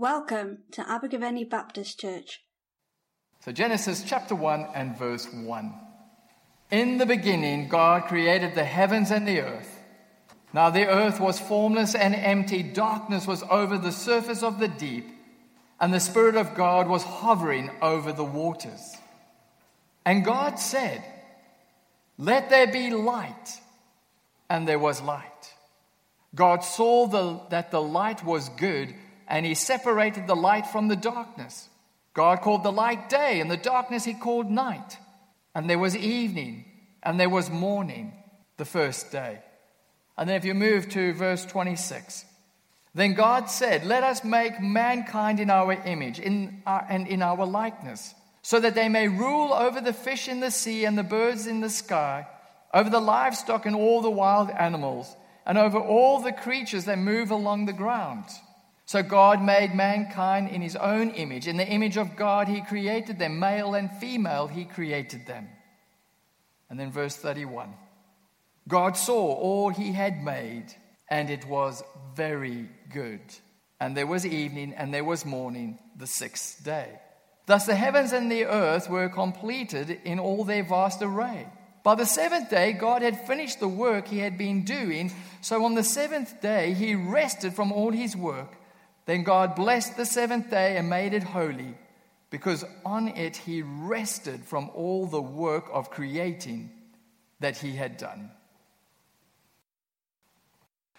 Welcome to Abergavenny Baptist Church. So, Genesis chapter 1 and verse 1. In the beginning, God created the heavens and the earth. Now, the earth was formless and empty, darkness was over the surface of the deep, and the Spirit of God was hovering over the waters. And God said, Let there be light, and there was light. God saw the, that the light was good and he separated the light from the darkness. God called the light day, and the darkness he called night. And there was evening, and there was morning, the first day. And then if you move to verse 26, then God said, Let us make mankind in our image in our, and in our likeness, so that they may rule over the fish in the sea and the birds in the sky, over the livestock and all the wild animals, and over all the creatures that move along the ground. So God made mankind in his own image. In the image of God, he created them. Male and female, he created them. And then verse 31 God saw all he had made, and it was very good. And there was evening, and there was morning, the sixth day. Thus the heavens and the earth were completed in all their vast array. By the seventh day, God had finished the work he had been doing. So on the seventh day, he rested from all his work. Then God blessed the seventh day and made it holy, because on it he rested from all the work of creating that he had done.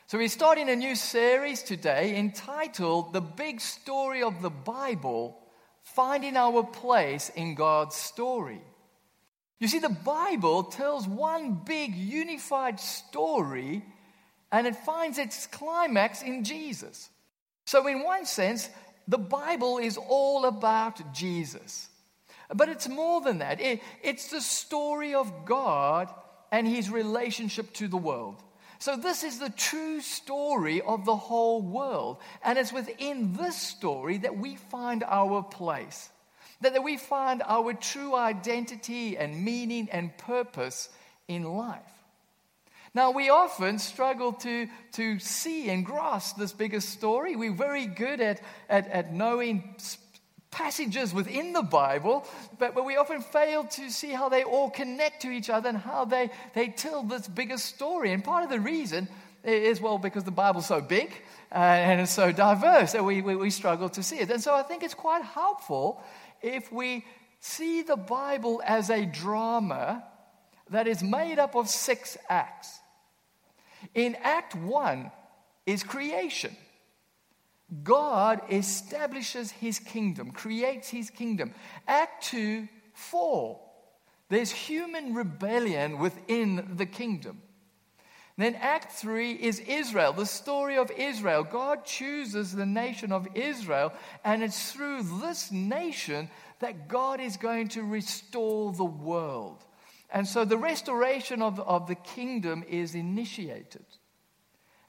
So, we're starting a new series today entitled The Big Story of the Bible Finding Our Place in God's Story. You see, the Bible tells one big unified story, and it finds its climax in Jesus. So, in one sense, the Bible is all about Jesus. But it's more than that, it, it's the story of God and his relationship to the world. So, this is the true story of the whole world. And it's within this story that we find our place, that we find our true identity and meaning and purpose in life. Now, we often struggle to, to see and grasp this bigger story. We're very good at, at, at knowing passages within the Bible, but, but we often fail to see how they all connect to each other and how they, they tell this bigger story. And part of the reason is, well, because the Bible's so big uh, and it's so diverse that we, we, we struggle to see it. And so I think it's quite helpful if we see the Bible as a drama that is made up of six acts. In Act 1 is creation. God establishes his kingdom, creates his kingdom. Act 2, 4. There's human rebellion within the kingdom. Then Act 3 is Israel, the story of Israel. God chooses the nation of Israel, and it's through this nation that God is going to restore the world. And so the restoration of, of the kingdom is initiated.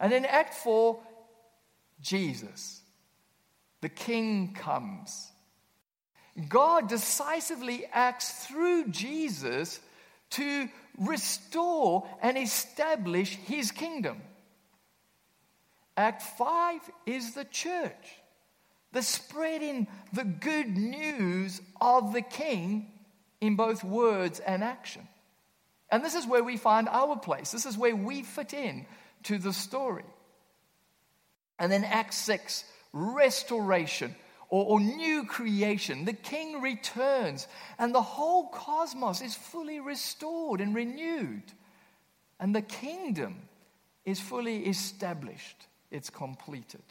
And in Act 4, Jesus, the king comes. God decisively acts through Jesus to restore and establish his kingdom. Act 5 is the church, the spreading the good news of the king in both words and action. And this is where we find our place. This is where we fit in to the story. And then Acts 6, restoration or, or, new creation. The king returns, and the whole cosmos is fully restored and renewed. And the kingdom is fully established, it's completed.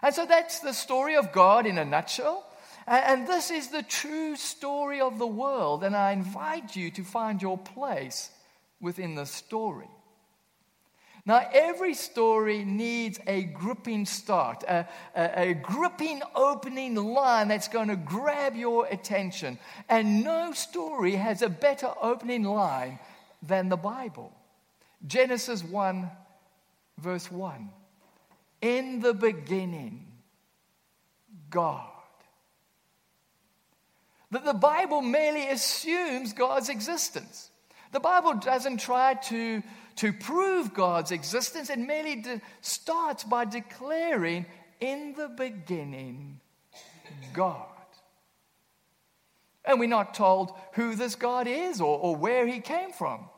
And so that's the story of God in a nutshell. And this is the true story of the world, and I invite you to find your place within the story. Now, every story needs a gripping start, a, a, a, gripping opening line that's going to grab your attention. And no story has a better opening line than the Bible. Genesis 1, verse 1. In the beginning, God that the Bible merely assumes God's existence. The Bible doesn't try to, to prove God's existence, it merely de- starts by declaring in the beginning, God. And we're not told who this God is or, or where he came from.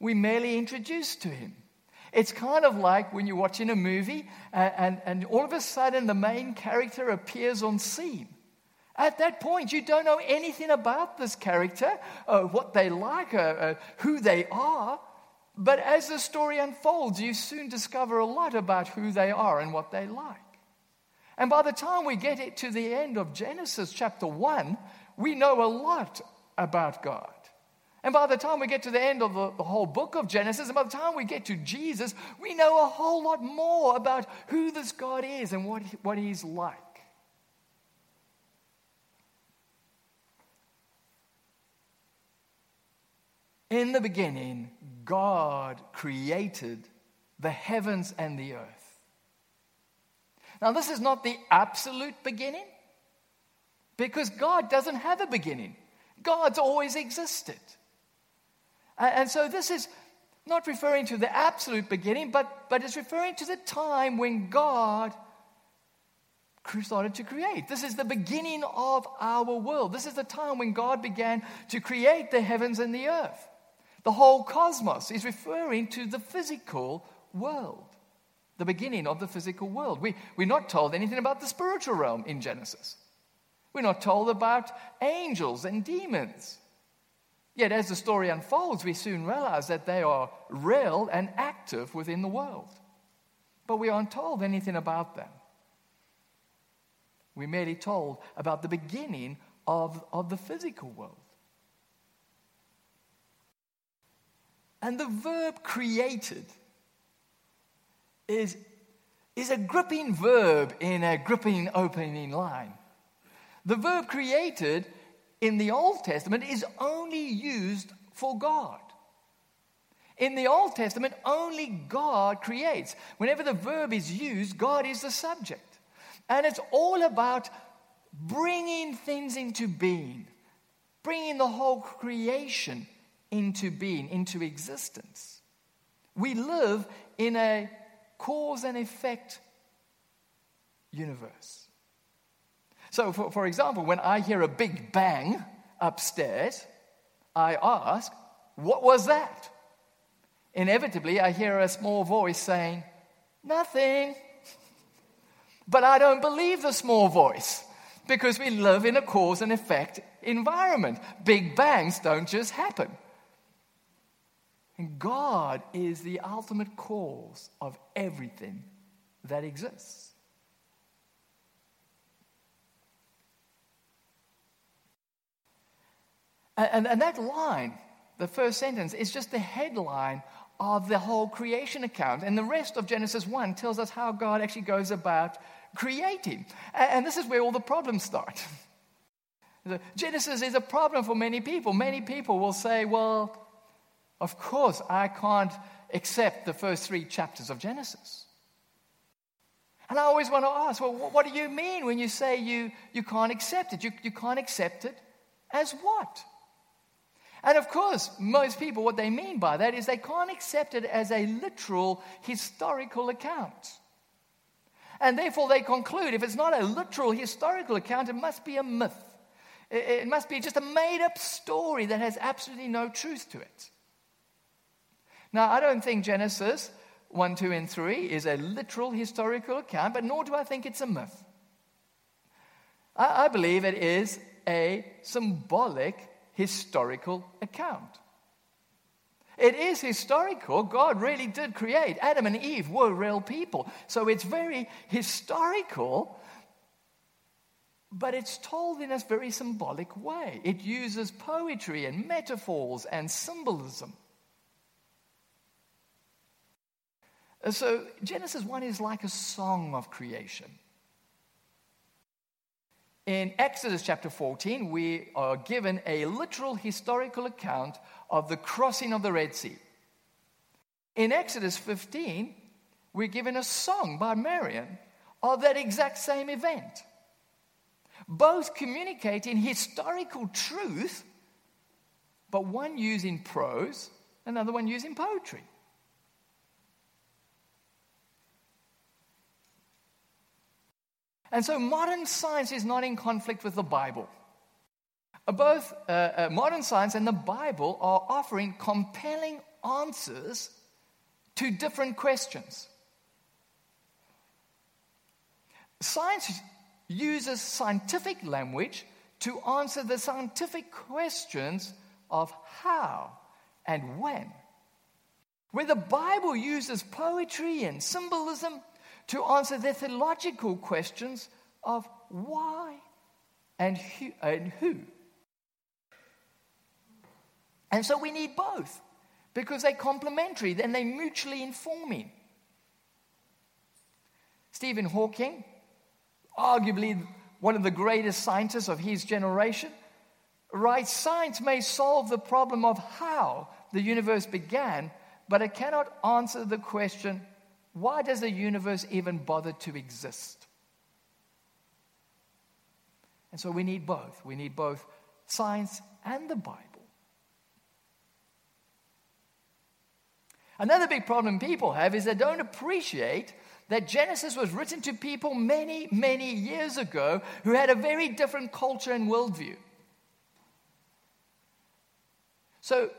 We merely introduced to him. It's kind of like when you're watching a movie and, and, and, all of a sudden the main character appears on scene. At that point, you don't know anything about this character, uh, what they like, uh, uh, who they are. But as the story unfolds, you soon discover a lot about who they are and what they like. And by the time we get it to the end of Genesis chapter 1, we know a lot about God. And by the time we get to the end of the, the, whole book of Genesis, and by the time we get to Jesus, we know a whole lot more about who this God is and what, what he's like. In the beginning, God created the heavens and the earth. Now, this is not the absolute beginning because God doesn't have a beginning, God's always existed. And so, this is not referring to the absolute beginning, but, but it's referring to the time when God started to create. This is the beginning of our world. This is the time when God began to create the heavens and the earth. The whole cosmos is referring to the physical world the beginning of the physical world. We, we're not told anything about the spiritual realm in Genesis. We're not told about angels and demons. Yet, as the story unfolds, we soon realize that they are real and active within the world. But we aren't told anything about them. We're merely told about the beginning of, of the physical world. And the verb created is, is a gripping verb in a gripping opening line. The verb created in the Old Testament is only used for God. In the Old Testament, only God creates. Whenever the verb is used, God is the subject. And it's all about bringing things into being, bringing the whole creation into being, into existence. We live in a cause and effect universe. So, for, for example, when I hear a big bang upstairs, I ask, What was that? Inevitably, I hear a small voice saying, Nothing. But I don't believe the small voice because we live in a cause and effect environment. Big bangs don't just happen. And God is the ultimate cause of everything that exists. And, and, that line, the first sentence, is just the headline of the whole creation account. And the rest of Genesis 1 tells us how God actually goes about creating. And, and this is where all the problems start. Genesis is a problem for many people. Many people will say, well, of course, I can't accept the first three chapters of Genesis. And I always want to ask, well, what do you mean when you say you, you can't accept it? You, you can't accept it as what? And of course, most people, what they mean by that is they can't accept it as a literal historical account. And therefore, they conclude if it's not a literal historical account, it must be a myth. It, must be just a made up story that has absolutely no truth to it. Now, I don't think Genesis 1, 2, and 3 is a literal historical account, but nor do I think it's a myth. I, I believe it is a symbolic historical account. It is historical. God really did create. Adam and Eve were real people. So it's very historical, but it's told in a very symbolic way. It uses poetry and metaphors and symbolism. So Genesis 1 is like a song of creation. In Exodus chapter 14, we are given a literal historical account of the crossing of the Red Sea. In Exodus 15, we're given a song by Miriam of that exact same event. Both communicating historical truth, but one using prose, another one using poetry. And so modern science is not in conflict with the Bible. Uh, Both uh, uh, modern science and the Bible are offering compelling answers to different questions. Science uses scientific language to answer the scientific questions of how and when. Where the Bible uses poetry and symbolism to answer the theological questions of why and who. And, who. and so we need both because they're complementary, then they're mutually informing. Stephen Hawking, arguably one of the greatest scientists of his generation, writes Science may solve the problem of how the universe began, but it cannot answer the question why does the universe even bother to exist? And so we need both. We need both science and the Bible. Another big problem people have is they don't appreciate that Genesis was written to people many, many years ago who had a very different culture and worldview. So,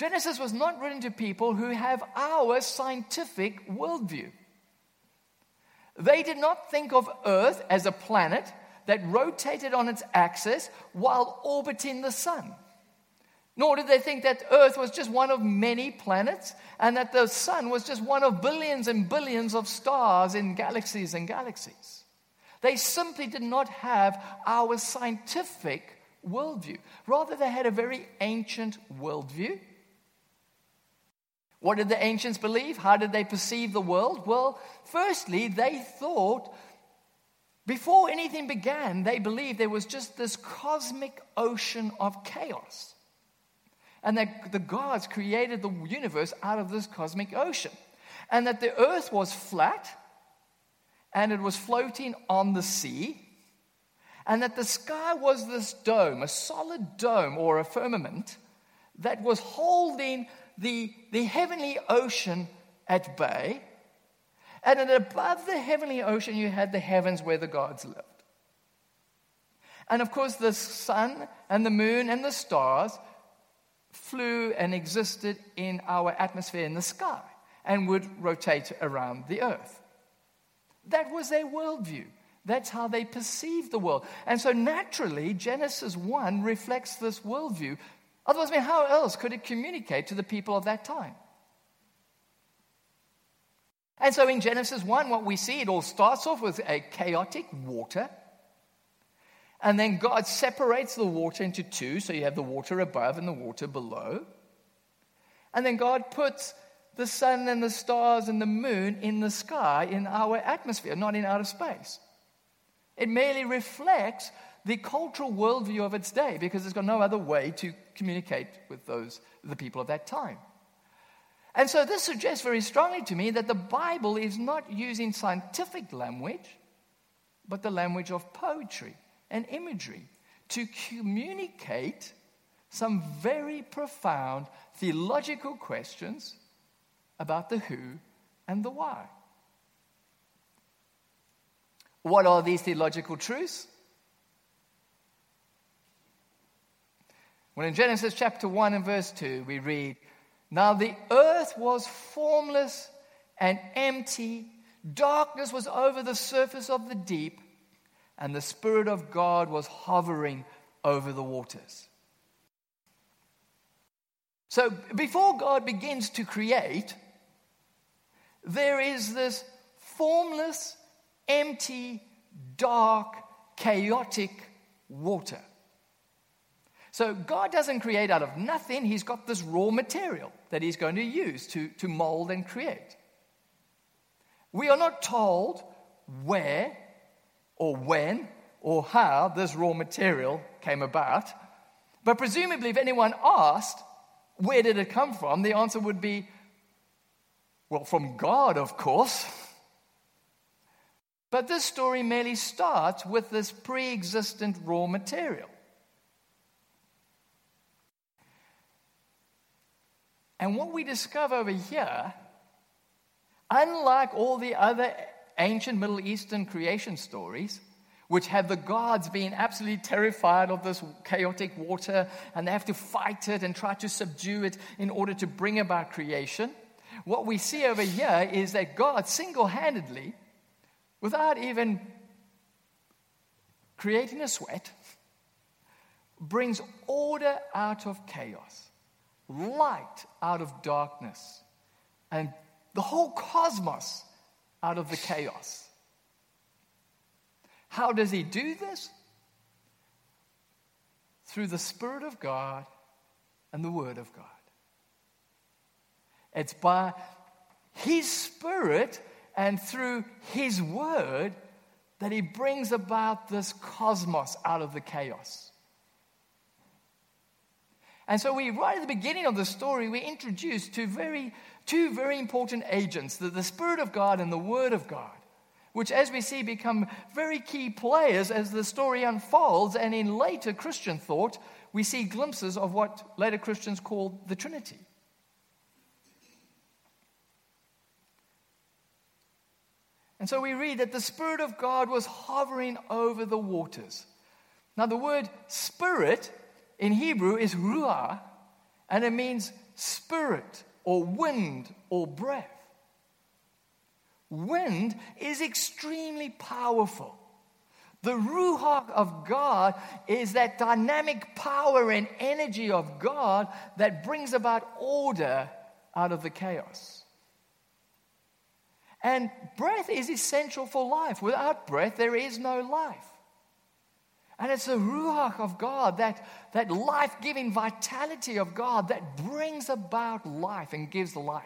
Genesis was not written to people who have our scientific worldview. They did not think of Earth as a planet that rotated on its axis while orbiting the sun. Nor did they think that Earth was just one of many planets and that the sun was just one of billions and billions of stars in galaxies and galaxies. They simply did not have our scientific worldview. Rather, they had a very ancient worldview. What did the ancients believe? How did they perceive the world? Well, firstly, they thought before anything began, they believed there was just this cosmic ocean of chaos. And that the gods created the universe out of this cosmic ocean. And that the earth was flat and it was floating on the sea. And that the sky was this dome, a solid dome or a firmament that was holding the, the heavenly ocean at bay. And then above the heavenly ocean, you had the heavens where the gods lived. And of course, the sun and the moon and the stars flew and existed in our atmosphere in the sky and would rotate around the earth. That was their worldview. That's how they perceived the world. And so naturally, Genesis 1 reflects this worldview. Otherwise, I mean, how else could it communicate to the people of that time? And so in Genesis 1, what we see, it all starts off with a chaotic water. And then God separates the water into two, so you have the water above and the water below. And then God puts the sun and the stars and the moon in the sky, in our atmosphere, not in outer space. It merely reflects the cultural worldview of its day because it's got no other way to communicate with those the people of that time. And so this suggests very strongly to me that the Bible is not using scientific language, but the language of poetry and imagery to communicate some very profound theological questions about the who and the why. What are these theological truths? Well, in Genesis chapter 1 and verse 2, we read, Now the earth was formless and empty, darkness was over the surface of the deep, and the Spirit of God was hovering over the waters. So before God begins to create, there is this formless, empty, dark, chaotic water. So God doesn't create out of nothing. He's got this raw material that he's going to use to, to mold and create. We are not told where or when or how this raw material came about. But presumably, if anyone asked, where did it come from? The answer would be, well, from God, of course. But this story merely starts with this pre existent raw material. And what we discover over here, unlike all the other ancient Middle Eastern creation stories, which have the gods being absolutely terrified of this chaotic water and they have to fight it and try to subdue it in order to bring about creation. What we see over here is that God single handedly, without even creating a sweat, brings order out of chaos, light out of darkness, and the whole cosmos out of the chaos. How does he do this? Through the Spirit of God and the Word of God. It's by His Spirit and through His Word that He brings about this cosmos out of the chaos. And so we, right at the beginning of the story, we introduce two very, two very important agents, the, the Spirit of God and the Word of God, which as we see become very key players as the story unfolds. And in later Christian thought, we see glimpses of what later Christians called the Trinity. And so we read that the Spirit of God was hovering over the waters. Now, the word spirit in Hebrew is ruah, and it means spirit or wind or breath. Wind is extremely powerful. The Ruach of God is that dynamic power and energy of God that brings about order out of the chaos. And breath is essential for life. Without breath, there is no life. And it's the Ruach of God, that, that life giving vitality of God that brings about life and gives life.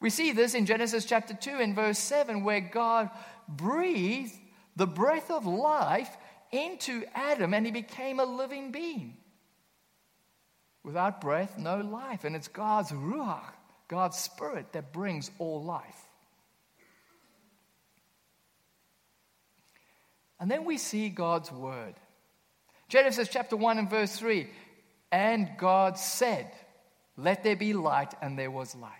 We see this in Genesis chapter 2 and verse 7, where God breathed the breath of life into Adam and he became a living being. Without breath, no life. And it's God's Ruach, God's Spirit, that brings all life. And then we see God's word. Genesis chapter 1 and verse 3 And God said, Let there be light, and there was light.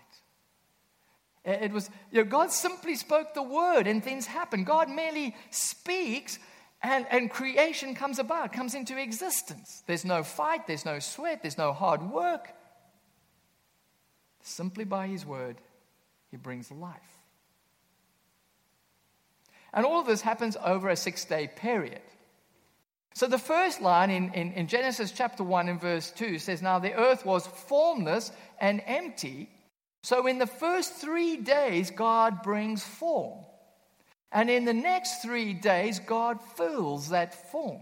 It was, you know, God simply spoke the word and things happen. God merely speaks and, and creation comes about, comes into existence. There's no fight, there's no sweat, there's no hard work. Simply by His word, He brings life. And all of this happens over a six day period. So the first line in, in, in, Genesis chapter 1 and verse 2 says, Now the earth was formless and empty. So in the first three days, God brings form. And in the next three days, God fills that form.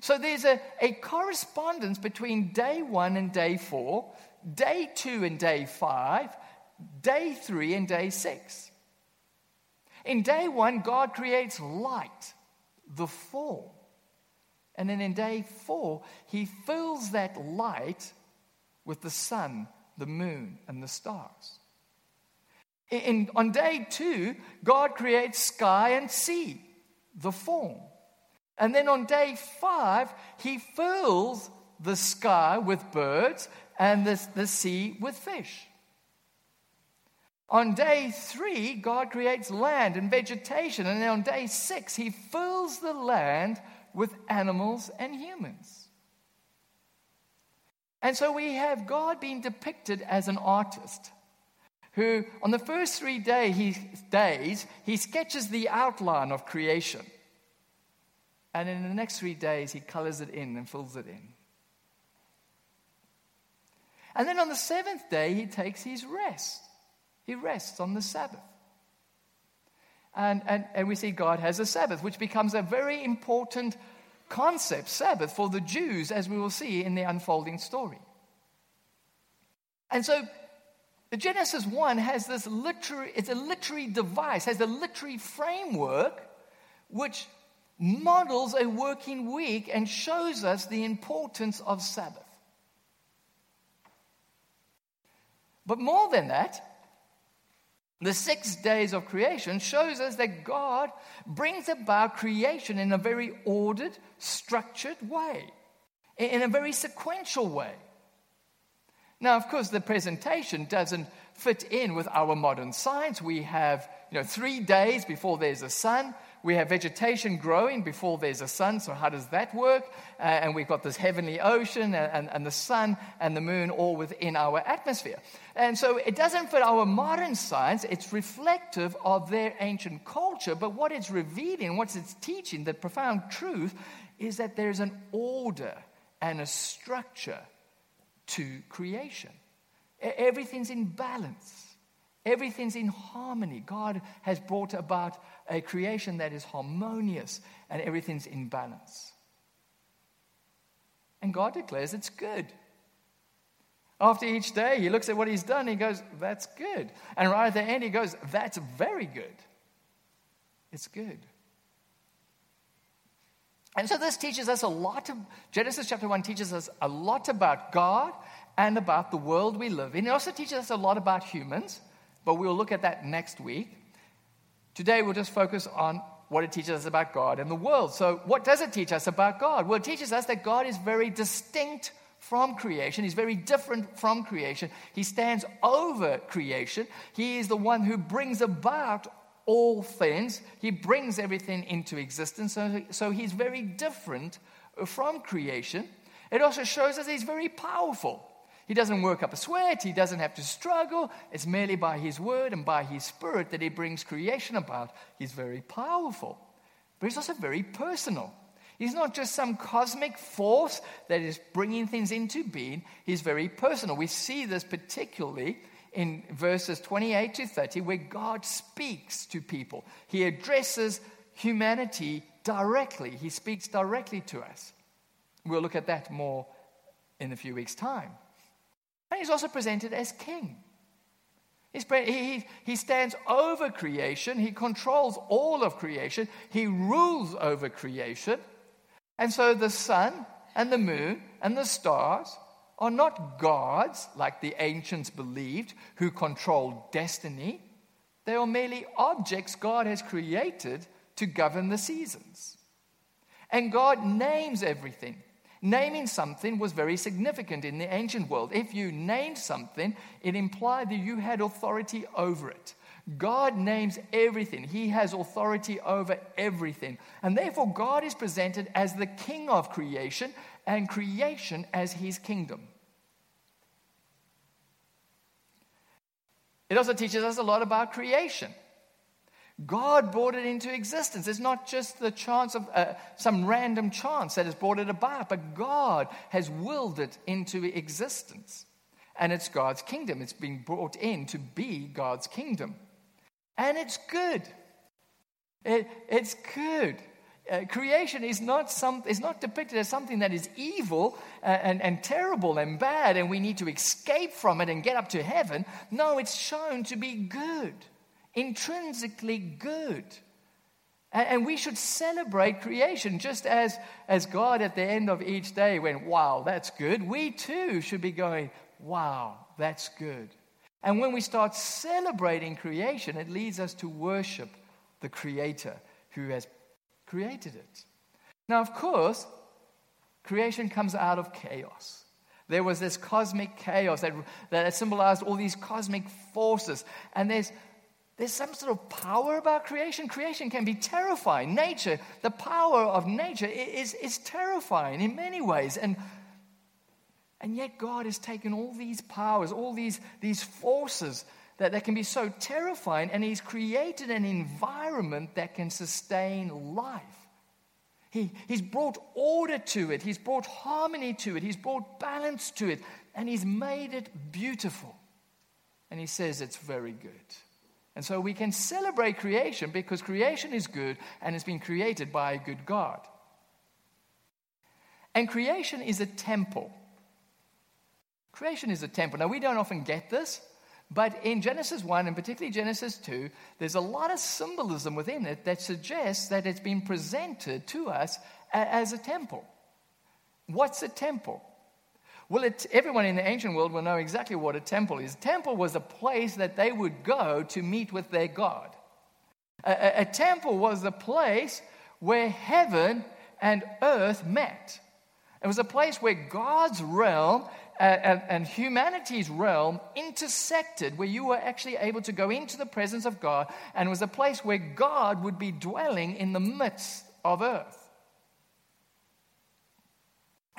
So there's a, a correspondence between day one and day four, day two and day five, day three and day six. In day one, God creates light, the form. And then in day four, he fills that light with the sun, the moon, and the stars. In, on day two, God creates sky and sea, the form. And then on day five, he fills the sky with birds and the, the sea with fish. On day three, God creates land and vegetation. And then on day six, He fills the land with animals and humans. And so we have God being depicted as an artist who, on the first three day, he, days, he sketches the outline of creation. And in the next three days, he colors it in and fills it in. And then on the seventh day, he takes his rest. He rests on the Sabbath. And, and, and we see God has a Sabbath, which becomes a very important concept, Sabbath, for the Jews, as we will see in the unfolding story. And so the Genesis 1 has this literary, it's a literary device, has a literary framework which models a working week and shows us the importance of Sabbath. But more than that, the six days of creation shows us that God brings about creation in a very ordered, structured way, in a very sequential way. Now, of course, the presentation doesn't fit in with our modern science. We have you know, three days before there's a sun. We have vegetation growing before there's a sun. So, how does that work? Uh, and we've got this heavenly ocean and, and, and the sun and the moon all within our atmosphere. And so, it doesn't fit our modern science. It's reflective of their ancient culture. But what it's revealing, what it's teaching, the profound truth, is that there's an order and a structure to creation. Everything's in balance. Everything's in harmony. God has brought about a creation that is harmonious and everything's in balance. And God declares it's good. After each day, he looks at what he's done, he goes, That's good. And right at the end, he goes, That's very good. It's good. And so this teaches us a lot of, Genesis chapter 1 teaches us a lot about God and about the world we live in. It also teaches us a lot about humans, but we'll look at that next week. Today we'll just focus on what it teaches us about God and the world. So, what does it teach us about God? Well, it teaches us that God is very distinct from creation. He's very different from creation. He stands over creation. He is the one who brings about all things. He brings everything into existence. So, so he's very different from creation. It also shows us he's very powerful. He doesn't work up a sweat, he doesn't have to struggle. It's merely by his word and by his spirit that he brings creation about. He's very powerful, but he's also very personal. He's not just some cosmic force that is bringing things into being, he's very personal. We see this particularly in verses 28 to 30, where God speaks to people. He addresses humanity directly, He speaks directly to us. We'll look at that more in a few weeks' time. And He's also presented as King. He, he stands over creation. He controls all of creation. He rules over creation. And so the sun and the moon and the stars are not gods, like the ancients believed, who control destiny. They are merely objects God has created to govern the seasons. And God names everything. Naming something was very significant in the ancient world. If you named something, it implied that you had authority over it. God names everything. He has authority over everything. And therefore, God is presented as the king of creation and creation as his kingdom. It also teaches us a lot about creation. God brought it into existence. It's not just the chance of uh, some random chance that has brought it about, but God has willed it into existence. And it's God's kingdom. It's being brought in to be God's kingdom. And it's good. It, it's good uh, creation is not, some, is not depicted as something that is evil and, uh, and, and terrible and bad, and we need to escape from it and get up to heaven. No, it's shown to be good, intrinsically good. And, we should celebrate creation just as, as God at the end of each day went, Wow, that's good. We too should be going, Wow, that's good. And when we start celebrating creation, it leads us to worship the Creator who has created it. Now, of course, creation comes out of chaos. There was this cosmic chaos that, that symbolized all these cosmic forces. And there's, there's some sort of power about creation. Creation can be terrifying. Nature, the power of nature is, is terrifying in many ways. And, and yet, God has taken all these powers, all these, these forces that, that can be so terrifying, and He's created an environment that can sustain life. He, he's brought order to it, He's brought harmony to it, He's brought balance to it, and He's made it beautiful. And He says it's very good. And so we can celebrate creation because creation is good and it's been created by a good God. And creation is a temple. Creation is a temple. Now, we don't often get this, but in Genesis 1 and particularly Genesis 2, there's a lot of symbolism within it that suggests that it's been presented to us as a temple. What's a temple? Well, it, everyone in the ancient world will know exactly what a temple is. Temple was a place that they would go to meet with their God. A, a, a temple was a place where heaven and earth met. It was a place where God's realm uh, and, and humanity's realm intersected, where you were actually able to go into the presence of God, and was a place where God would be dwelling in the midst of earth.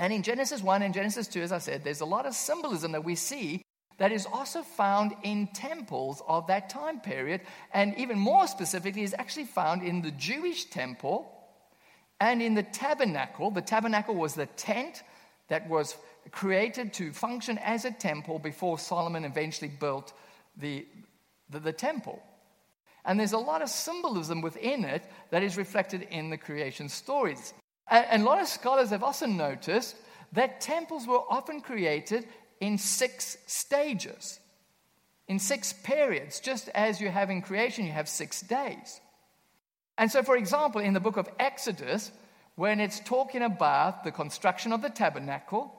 And in Genesis 1 and Genesis 2, as I said, there's a lot of symbolism that we see that is also found in temples of that time period. And even more specifically, is actually found in the Jewish temple and in the tabernacle. The tabernacle was the tent that was created to function as a temple before Solomon eventually built the, the, the temple. And there's a lot of symbolism within it that is reflected in the creation stories. And, a lot of scholars have also noticed that temples were often created in six stages, in six periods, just as you have in creation, you have six days. And so, for example, in the book of Exodus, when it's talking about the construction of the tabernacle,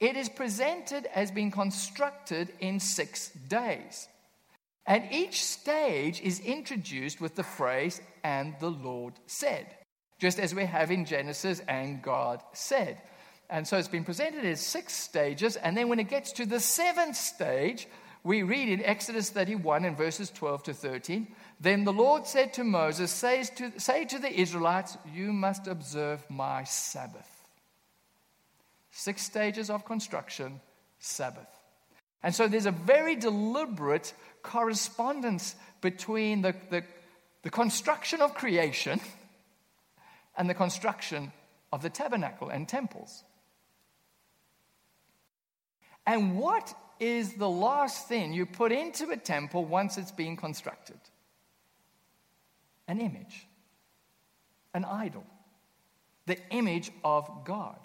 it is presented as being constructed in six days. And each stage is introduced with the phrase, and the Lord said, just as we have in Genesis, and God said. And so it's been presented as six stages. And then when it gets to the seventh stage, we read in Exodus 31 and verses 12 to 13 Then the Lord said to Moses, Say to, say to the Israelites, You must observe my Sabbath. Six stages of construction, Sabbath. And so there's a very deliberate correspondence between the, the, the construction of creation and the construction of the tabernacle and temples. And what is the last thing you put into a temple once it's been constructed? An image, an idol, the image of God.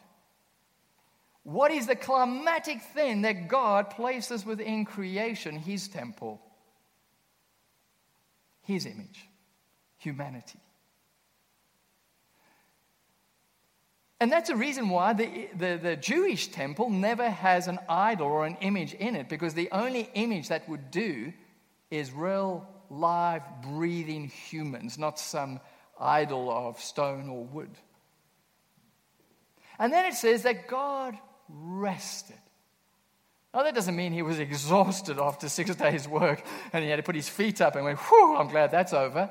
What is the climatic thing that God places within creation, His temple? His image, humanity. And that's the reason why the, the, the, Jewish temple never has an idol or an image in it, because the only image that would do is real, live, breathing humans, not some idol of stone or wood. And then it says that God rested. Now, that doesn't mean he was exhausted after six days' work and he had to put his feet up and went, Whew, I'm glad that's over.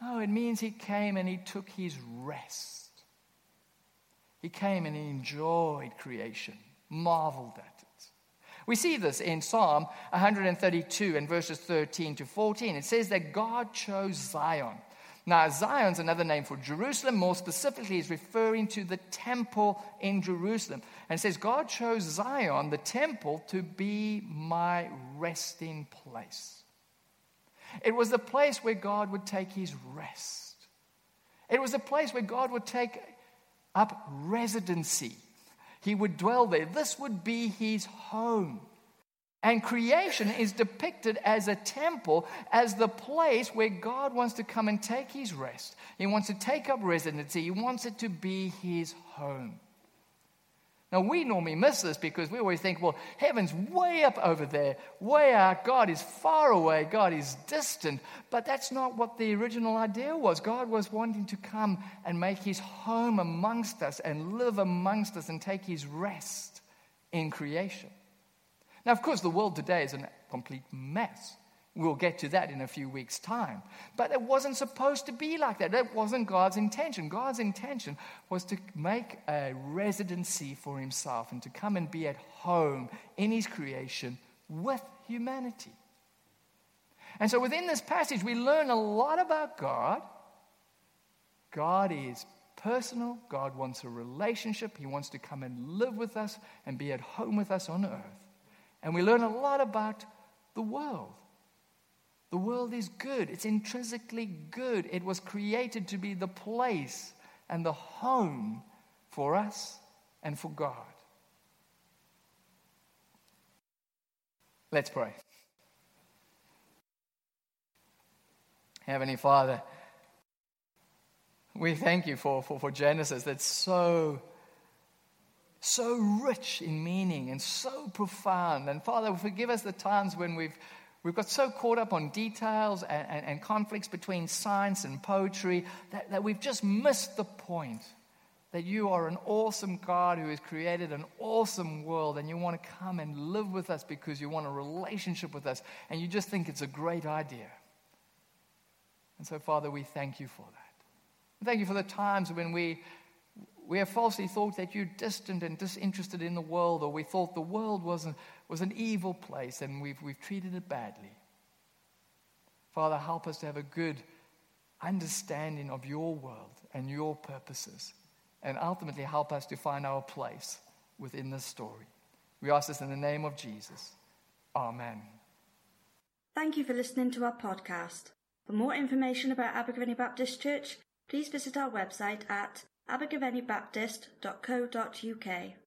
No, it means he came and he took his rest. He came and he enjoyed creation, marveled at it. We see this in Psalm 132 and verses 13 to 14. It says that God chose Zion now, Zion's another name for Jerusalem. More specifically, is referring to the temple in Jerusalem. And says, God chose Zion, the temple, to be my resting place. It was the place where God would take his rest. It was the place where God would take up residency. He would dwell there. This would be his home. And creation is depicted as a temple, as the place where God wants to come and take his rest. He wants to take up residency. He wants it to be his home. Now, we normally miss this because we always think, well, heaven's way up over there, way out. God is far away. God is distant. But that's not what the original idea was. God was wanting to come and make his home amongst us and live amongst us and take his rest in creation. Now, of course, the world today is a complete mess. We'll get to that in a few weeks' time. But it wasn't supposed to be like that. That wasn't God's intention. God's intention was to make a residency for himself and to come and be at home in his creation with humanity. And so within this passage, we learn a lot about God. God is personal, God wants a relationship, He wants to come and live with us and be at home with us on earth. And we learn a lot about the world. The world is good, it's intrinsically good. It was created to be the place and the home for us and for God. Let's pray. Heavenly Father, we thank you for, for, for Genesis that's so so rich in meaning and so profound. And Father, forgive us the times when we've, we've got so caught up on details and, and, and conflicts between science and poetry that, that we've just missed the point that you are an awesome God who has created an awesome world and you want to come and live with us because you want a relationship with us and you just think it's a great idea. And so, Father, we thank you for that. Thank you for the times when we, we have falsely thought that you're distant and disinterested in the world, or we thought the world was an, was an evil place and we've, we've treated it badly. Father, help us to have a good understanding of your world and your purposes and ultimately help us to find our place within this story. We ask this in the name of Jesus. Amen. Thank you for listening to our podcast. For more information about Abergavenny Baptist Church, please visit our website at abergavennybaptist.co.uk.